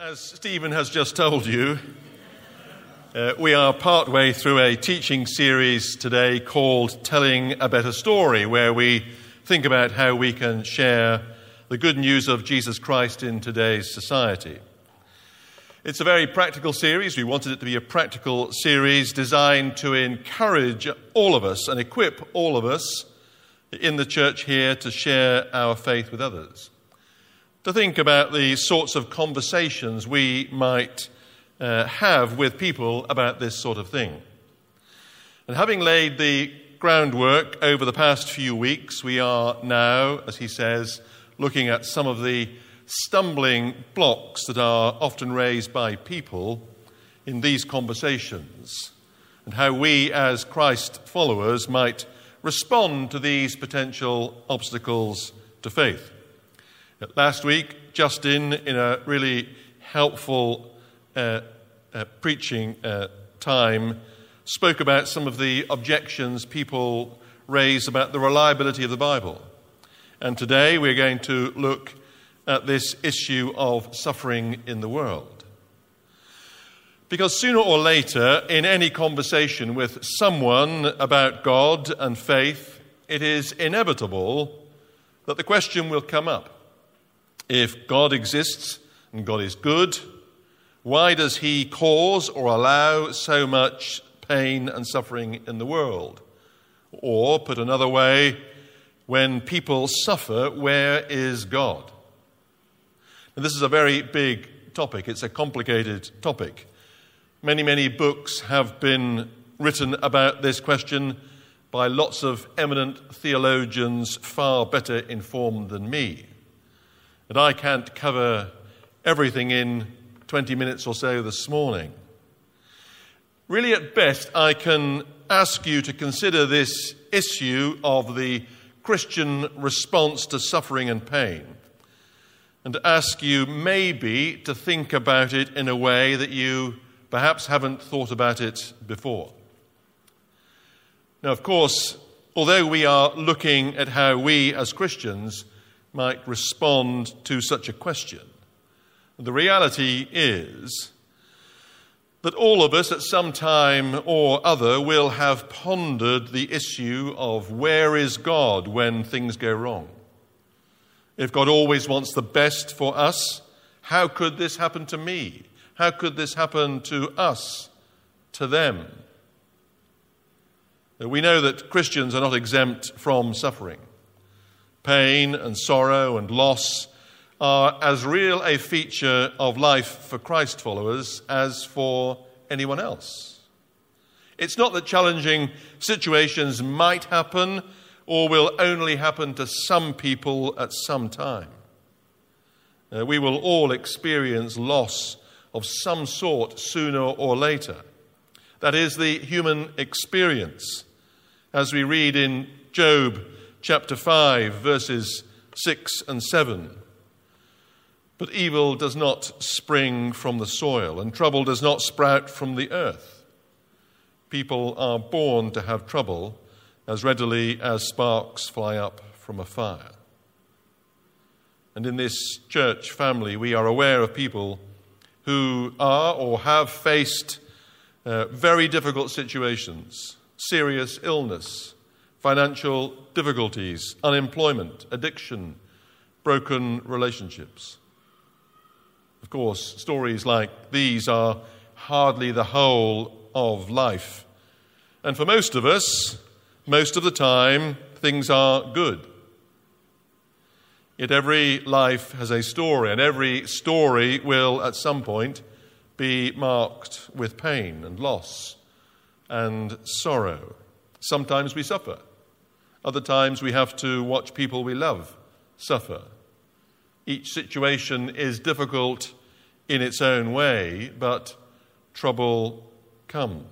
as Stephen has just told you, uh, we are partway through a teaching series today called Telling a Better Story, where we think about how we can share the good news of Jesus Christ in today's society. It's a very practical series. We wanted it to be a practical series designed to encourage all of us and equip all of us in the church here to share our faith with others to think about the sorts of conversations we might uh, have with people about this sort of thing. And having laid the groundwork over the past few weeks, we are now, as he says, looking at some of the stumbling blocks that are often raised by people in these conversations and how we, as Christ followers, might respond to these potential obstacles to faith. Last week, Justin, in a really helpful uh, uh, preaching uh, time, spoke about some of the objections people raise about the reliability of the Bible. And today we're going to look at this issue of suffering in the world. Because sooner or later, in any conversation with someone about God and faith, it is inevitable that the question will come up if God exists and God is good, why does He cause or allow so much pain and suffering in the world? Or, put another way, when people suffer, where is God? And this is a very big topic, it's a complicated topic. Many, many books have been written about this question by lots of eminent theologians far better informed than me that I can't cover everything in 20 minutes or so this morning. Really, at best, I can ask you to consider this issue of the Christian response to suffering and pain and ask you maybe to think about it in a way that you perhaps haven't thought about it before. Now, of course, although we are looking at how we as Christians might respond to such a question. The reality is that all of us at some time or other will have pondered the issue of where is God when things go wrong? If God always wants the best for us, how could this happen to me? How could this happen to us, to them? We know that Christians are not exempt from suffering pain and sorrow and loss are as real a feature of life for Christ followers as for anyone else. It's not that challenging situations might happen or will only happen to some people at some time. Uh, we will all experience loss of some sort sooner or later. That is the human experience. As we read in Job chapter 5, verses 6 and 7. But evil does not spring from the soil, and trouble does not sprout from the earth. People are born to have trouble as readily as sparks fly up from a fire. And in this church family, we are aware of people who are or have faced uh, very difficult situations, serious illness, financial difficulties, unemployment, addiction, broken relationships. Of course, stories like these are hardly the whole of life. And for most of us, most of the time, things are good. Yet every life has a story, and every story will at some point be marked with pain and loss and sorrow. Sometimes we suffer. Other times we have to watch people we love suffer. Each situation is difficult in its own way, but trouble comes.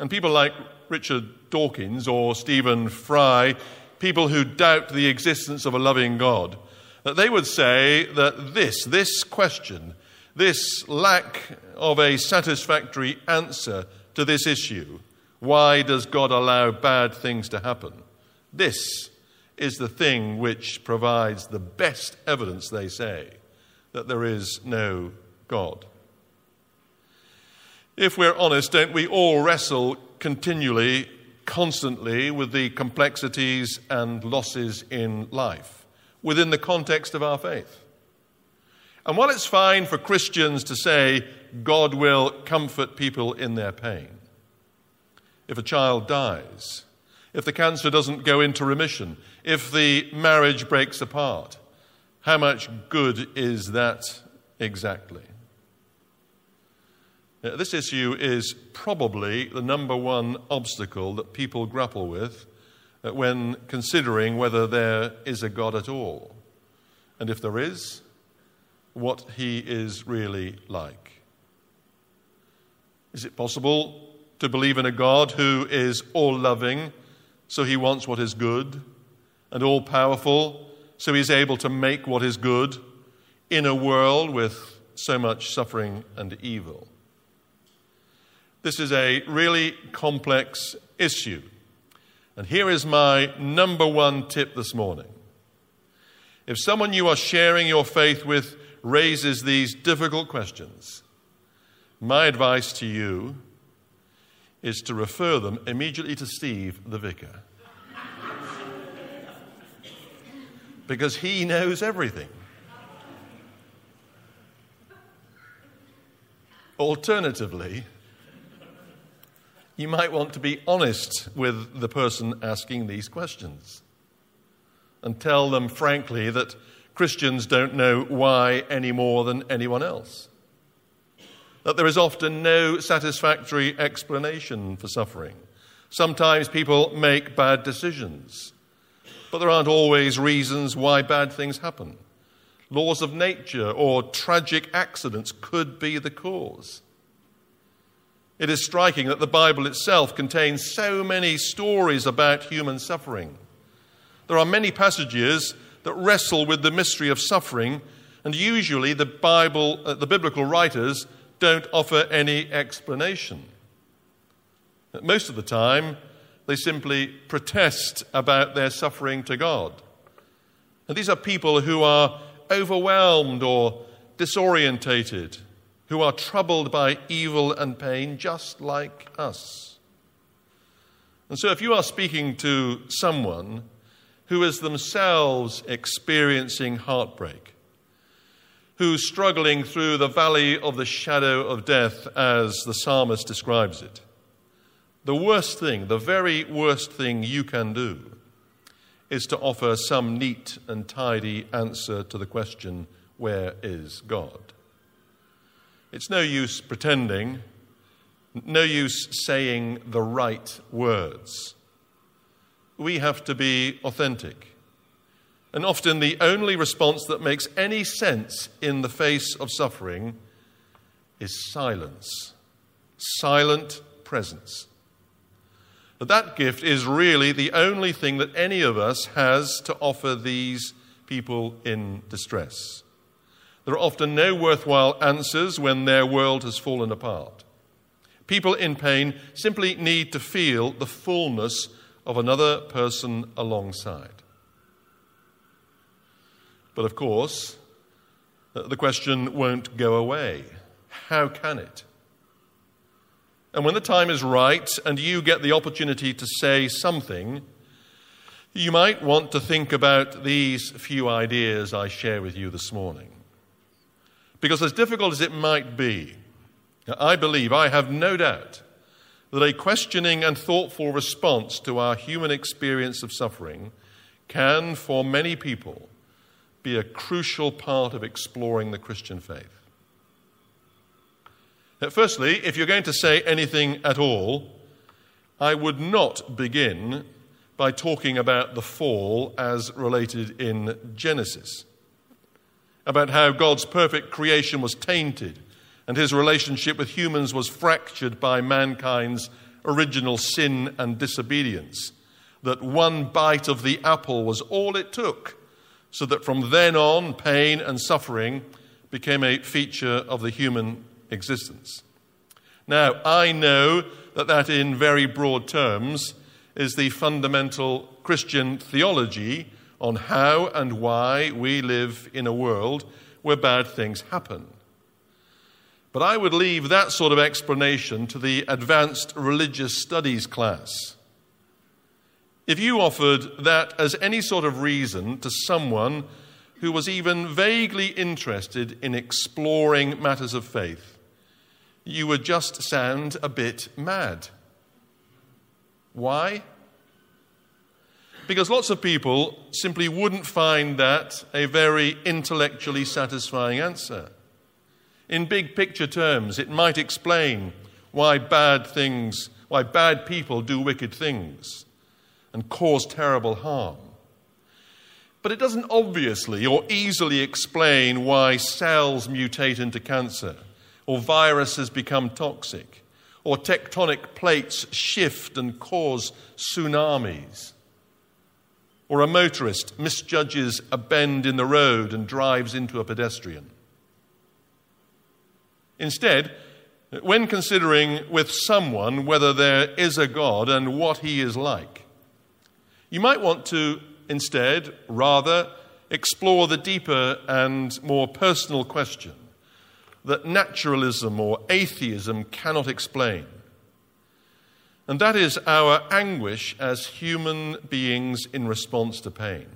And people like Richard Dawkins or Stephen Fry, people who doubt the existence of a loving God, that they would say that this, this question, this lack of a satisfactory answer to this issue, why does God allow bad things to happen? This is the thing which provides the best evidence, they say, that there is no God. If we're honest, don't we all wrestle continually, constantly with the complexities and losses in life within the context of our faith? And while it's fine for Christians to say God will comfort people in their pain, if a child dies, if the cancer doesn't go into remission, if the marriage breaks apart, how much good is that exactly? Now, this issue is probably the number one obstacle that people grapple with uh, when considering whether there is a God at all. And if there is, what he is really like. Is it possible to believe in a God who is all loving, so he wants what is good, and all powerful, so he's able to make what is good in a world with so much suffering and evil? This is a really complex issue. And here is my number one tip this morning. If someone you are sharing your faith with raises these difficult questions, my advice to you is to refer them immediately to Steve, the vicar. because he knows everything. Alternatively, you might want to be honest with the person asking these questions and tell them frankly that Christians don't know why any more than anyone else. That there is often no satisfactory explanation for suffering. Sometimes people make bad decisions, but there aren't always reasons why bad things happen. Laws of nature or tragic accidents could be the cause. It is striking that the Bible itself contains so many stories about human suffering. There are many passages that wrestle with the mystery of suffering, and usually the Bible, uh, the biblical writers don't offer any explanation. Most of the time, they simply protest about their suffering to God. And these are people who are overwhelmed or disorientated, who are troubled by evil and pain just like us. And so, if you are speaking to someone who is themselves experiencing heartbreak, who's struggling through the valley of the shadow of death, as the psalmist describes it. The worst thing, the very worst thing you can do, is to offer some neat and tidy answer to the question, Where is God? It's no use pretending, no use saying the right words we have to be authentic. And often the only response that makes any sense in the face of suffering is silence, silent presence. But that gift is really the only thing that any of us has to offer these people in distress. There are often no worthwhile answers when their world has fallen apart. People in pain simply need to feel the fullness of another person alongside. But of course, uh, the question won't go away. How can it? And when the time is right and you get the opportunity to say something, you might want to think about these few ideas I share with you this morning. Because, as difficult as it might be, I believe, I have no doubt, that a questioning and thoughtful response to our human experience of suffering can, for many people, be a crucial part of exploring the Christian faith. Now, firstly, if you're going to say anything at all, I would not begin by talking about the fall as related in Genesis, about how God's perfect creation was tainted and his relationship with humans was fractured by mankind's original sin and disobedience. That one bite of the apple was all it took, so that from then on, pain and suffering became a feature of the human existence. Now, I know that that, in very broad terms, is the fundamental Christian theology on how and why we live in a world where bad things happen. But I would leave that sort of explanation to the advanced religious studies class. If you offered that as any sort of reason to someone who was even vaguely interested in exploring matters of faith, you would just sound a bit mad. Why? Because lots of people simply wouldn't find that a very intellectually satisfying answer. In big picture terms, it might explain why bad things, why bad people do wicked things and cause terrible harm. But it doesn't obviously or easily explain why cells mutate into cancer, or viruses become toxic, or tectonic plates shift and cause tsunamis, or a motorist misjudges a bend in the road and drives into a pedestrian. Instead, when considering with someone whether there is a God and what he is like, you might want to instead rather explore the deeper and more personal question that naturalism or atheism cannot explain. And that is our anguish as human beings in response to pain.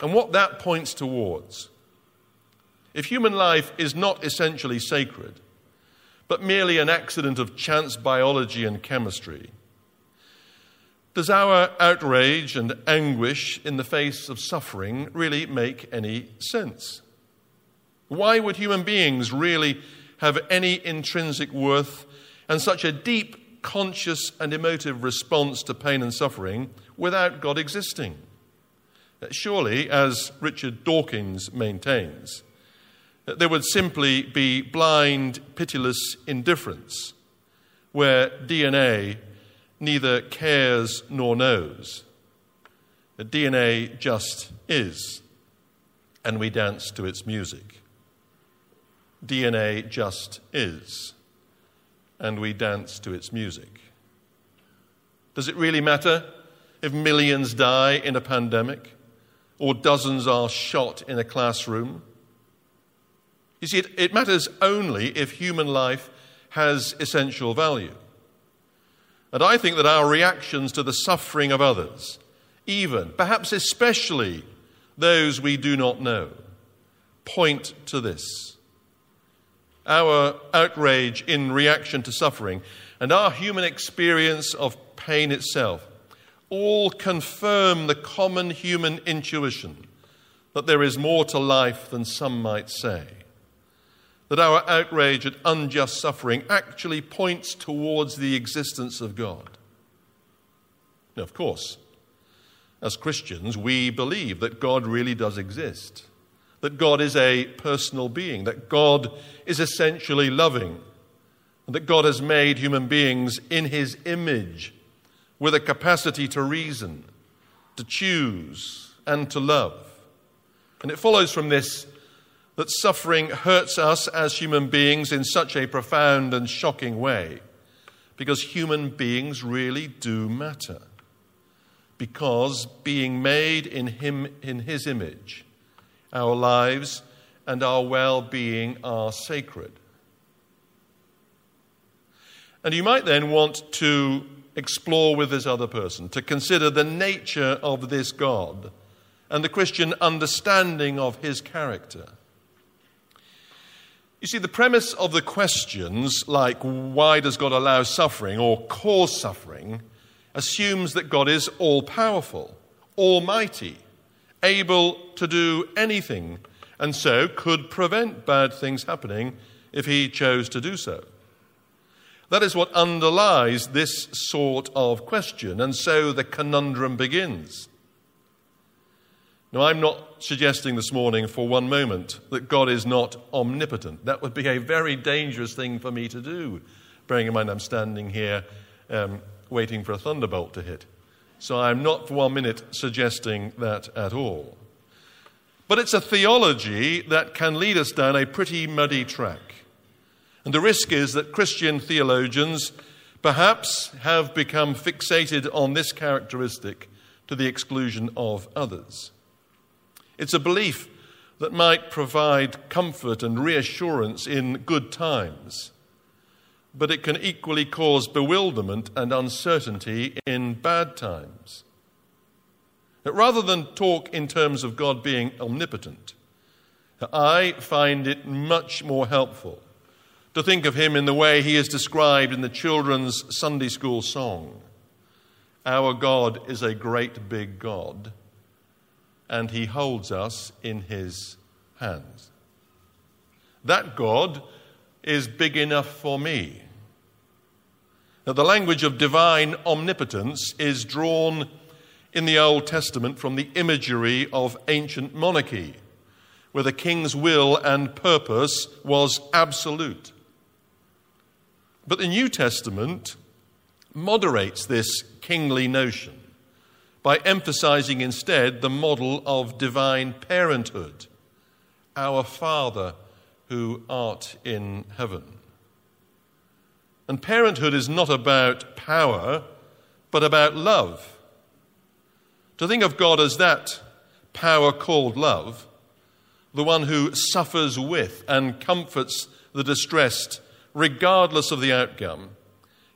And what that points towards. If human life is not essentially sacred, but merely an accident of chance biology and chemistry, does our outrage and anguish in the face of suffering really make any sense? Why would human beings really have any intrinsic worth and such a deep conscious and emotive response to pain and suffering without God existing? Uh, surely, as Richard Dawkins maintains, uh, there would simply be blind, pitiless indifference where DNA neither cares nor knows. The DNA just is, and we dance to its music. DNA just is, and we dance to its music. Does it really matter if millions die in a pandemic or dozens are shot in a classroom? You see, it, it matters only if human life has essential value. And I think that our reactions to the suffering of others, even, perhaps especially those we do not know, point to this. Our outrage in reaction to suffering and our human experience of pain itself all confirm the common human intuition that there is more to life than some might say that our outrage at unjust suffering actually points towards the existence of God. Now, of course, as Christians, we believe that God really does exist, that God is a personal being, that God is essentially loving, and that God has made human beings in his image with a capacity to reason, to choose, and to love. And it follows from this that suffering hurts us as human beings in such a profound and shocking way because human beings really do matter. Because being made in him in his image, our lives and our well-being are sacred. And you might then want to explore with this other person, to consider the nature of this God and the Christian understanding of his character. You see, the premise of the questions, like why does God allow suffering or cause suffering, assumes that God is all powerful, almighty, able to do anything, and so could prevent bad things happening if he chose to do so. That is what underlies this sort of question, and so the conundrum begins. Now, I'm not suggesting this morning for one moment that God is not omnipotent. That would be a very dangerous thing for me to do, bearing in mind I'm standing here um, waiting for a thunderbolt to hit. So I'm not for one minute suggesting that at all. But it's a theology that can lead us down a pretty muddy track. And the risk is that Christian theologians perhaps have become fixated on this characteristic to the exclusion of others. It's a belief that might provide comfort and reassurance in good times, but it can equally cause bewilderment and uncertainty in bad times. That rather than talk in terms of God being omnipotent, I find it much more helpful to think of him in the way he is described in the children's Sunday school song. Our God is a great big God, and he holds us in his hands. That God is big enough for me. Now, the language of divine omnipotence is drawn in the Old Testament from the imagery of ancient monarchy, where the king's will and purpose was absolute. But the New Testament moderates this kingly notion by emphasizing instead the model of divine parenthood, our Father who art in heaven. And parenthood is not about power, but about love. To think of God as that power called love, the one who suffers with and comforts the distressed regardless of the outcome,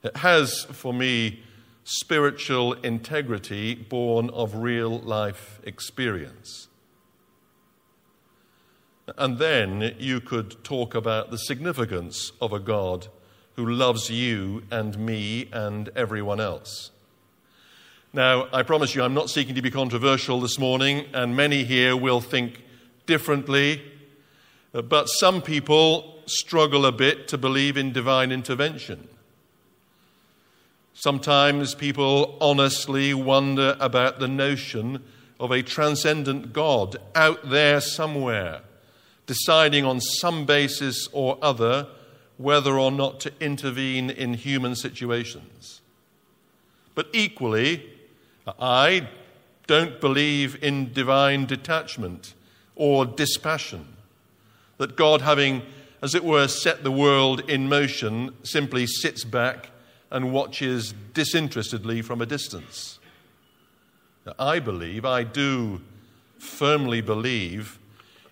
it has for me spiritual integrity born of real life experience. And then you could talk about the significance of a God who loves you and me and everyone else. Now, I promise you, I'm not seeking to be controversial this morning, and many here will think differently. But some people struggle a bit to believe in divine intervention. Sometimes people honestly wonder about the notion of a transcendent God out there somewhere, deciding on some basis or other whether or not to intervene in human situations. But equally, I don't believe in divine detachment or dispassion, that God, having as it were, set the world in motion, simply sits back and watches disinterestedly from a distance. I believe, I do firmly believe,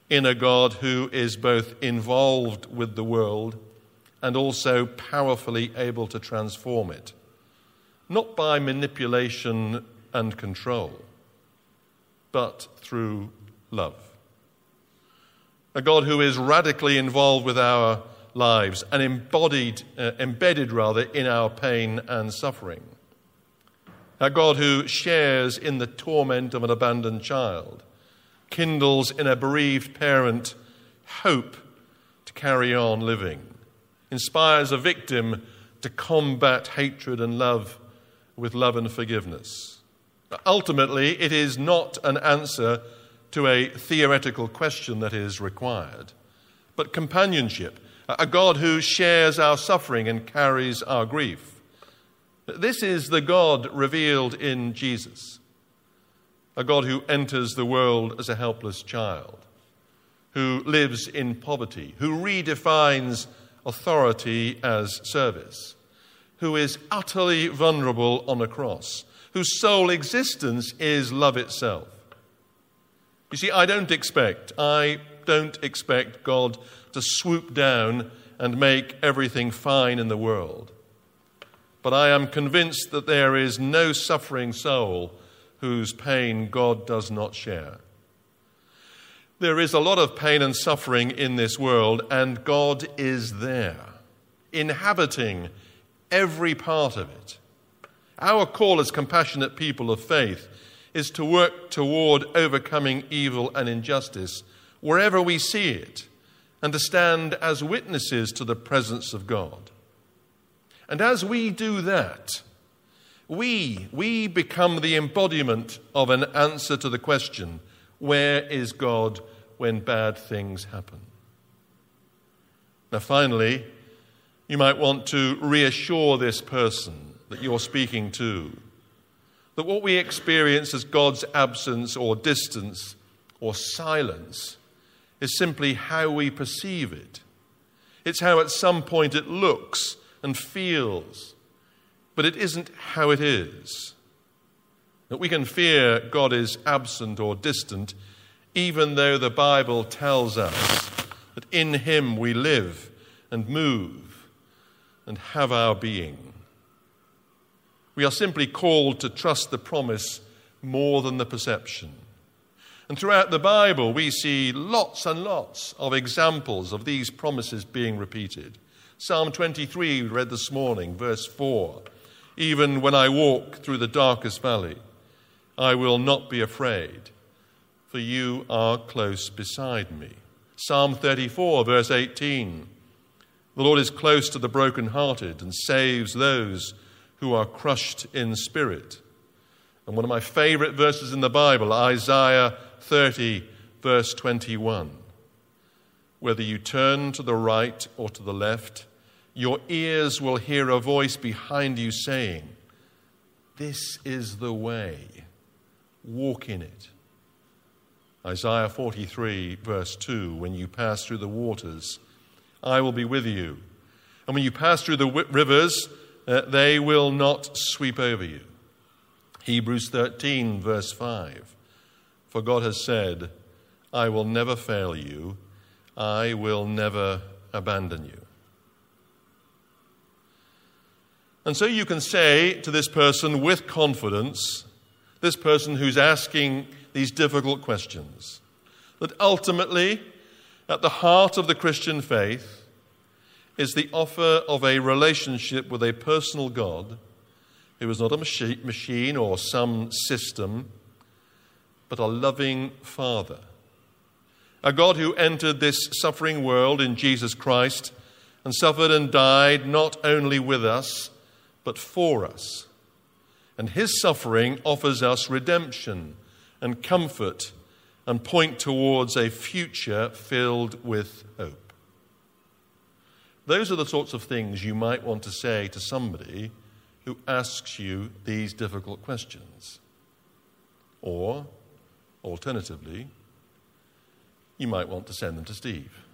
in a God who is both involved with the world and also powerfully able to transform it, not by manipulation and control, but through love a God who is radically involved with our lives and embodied, uh, embedded rather, in our pain and suffering. A God who shares in the torment of an abandoned child, kindles in a bereaved parent hope to carry on living, inspires a victim to combat hatred and love with love and forgiveness. Ultimately, it is not an answer to a theoretical question that is required, but companionship, a God who shares our suffering and carries our grief. This is the God revealed in Jesus, a God who enters the world as a helpless child, who lives in poverty, who redefines authority as service, who is utterly vulnerable on a cross, whose sole existence is love itself you see, I don't expect, I don't expect God to swoop down and make everything fine in the world. But I am convinced that there is no suffering soul whose pain God does not share. There is a lot of pain and suffering in this world, and God is there, inhabiting every part of it. Our call as compassionate people of faith is to work toward overcoming evil and injustice wherever we see it and to stand as witnesses to the presence of God. And as we do that, we, we become the embodiment of an answer to the question where is God when bad things happen? Now, finally, you might want to reassure this person that you're speaking to that what we experience as God's absence or distance or silence is simply how we perceive it. It's how at some point it looks and feels, but it isn't how it is. That we can fear God is absent or distant even though the Bible tells us that in Him we live and move and have our being. We are simply called to trust the promise more than the perception. And throughout the Bible, we see lots and lots of examples of these promises being repeated. Psalm 23, we read this morning, verse 4 Even when I walk through the darkest valley, I will not be afraid, for you are close beside me. Psalm 34, verse 18 The Lord is close to the brokenhearted and saves those who are crushed in spirit. And one of my favorite verses in the Bible, Isaiah 30, verse 21. Whether you turn to the right or to the left, your ears will hear a voice behind you saying, This is the way, walk in it. Isaiah 43, verse 2 When you pass through the waters, I will be with you. And when you pass through the rivers, uh, they will not sweep over you. Hebrews 13, verse 5 for God has said, I will never fail you, I will never abandon you. And so you can say to this person with confidence, this person who's asking these difficult questions, that ultimately, at the heart of the Christian faith, is the offer of a relationship with a personal God who is not a machine or some system but a loving Father. A God who entered this suffering world in Jesus Christ and suffered and died not only with us, but for us. And his suffering offers us redemption and comfort and point towards a future filled with hope. Those are the sorts of things you might want to say to somebody who asks you these difficult questions. Or Alternatively, you might want to send them to Steve.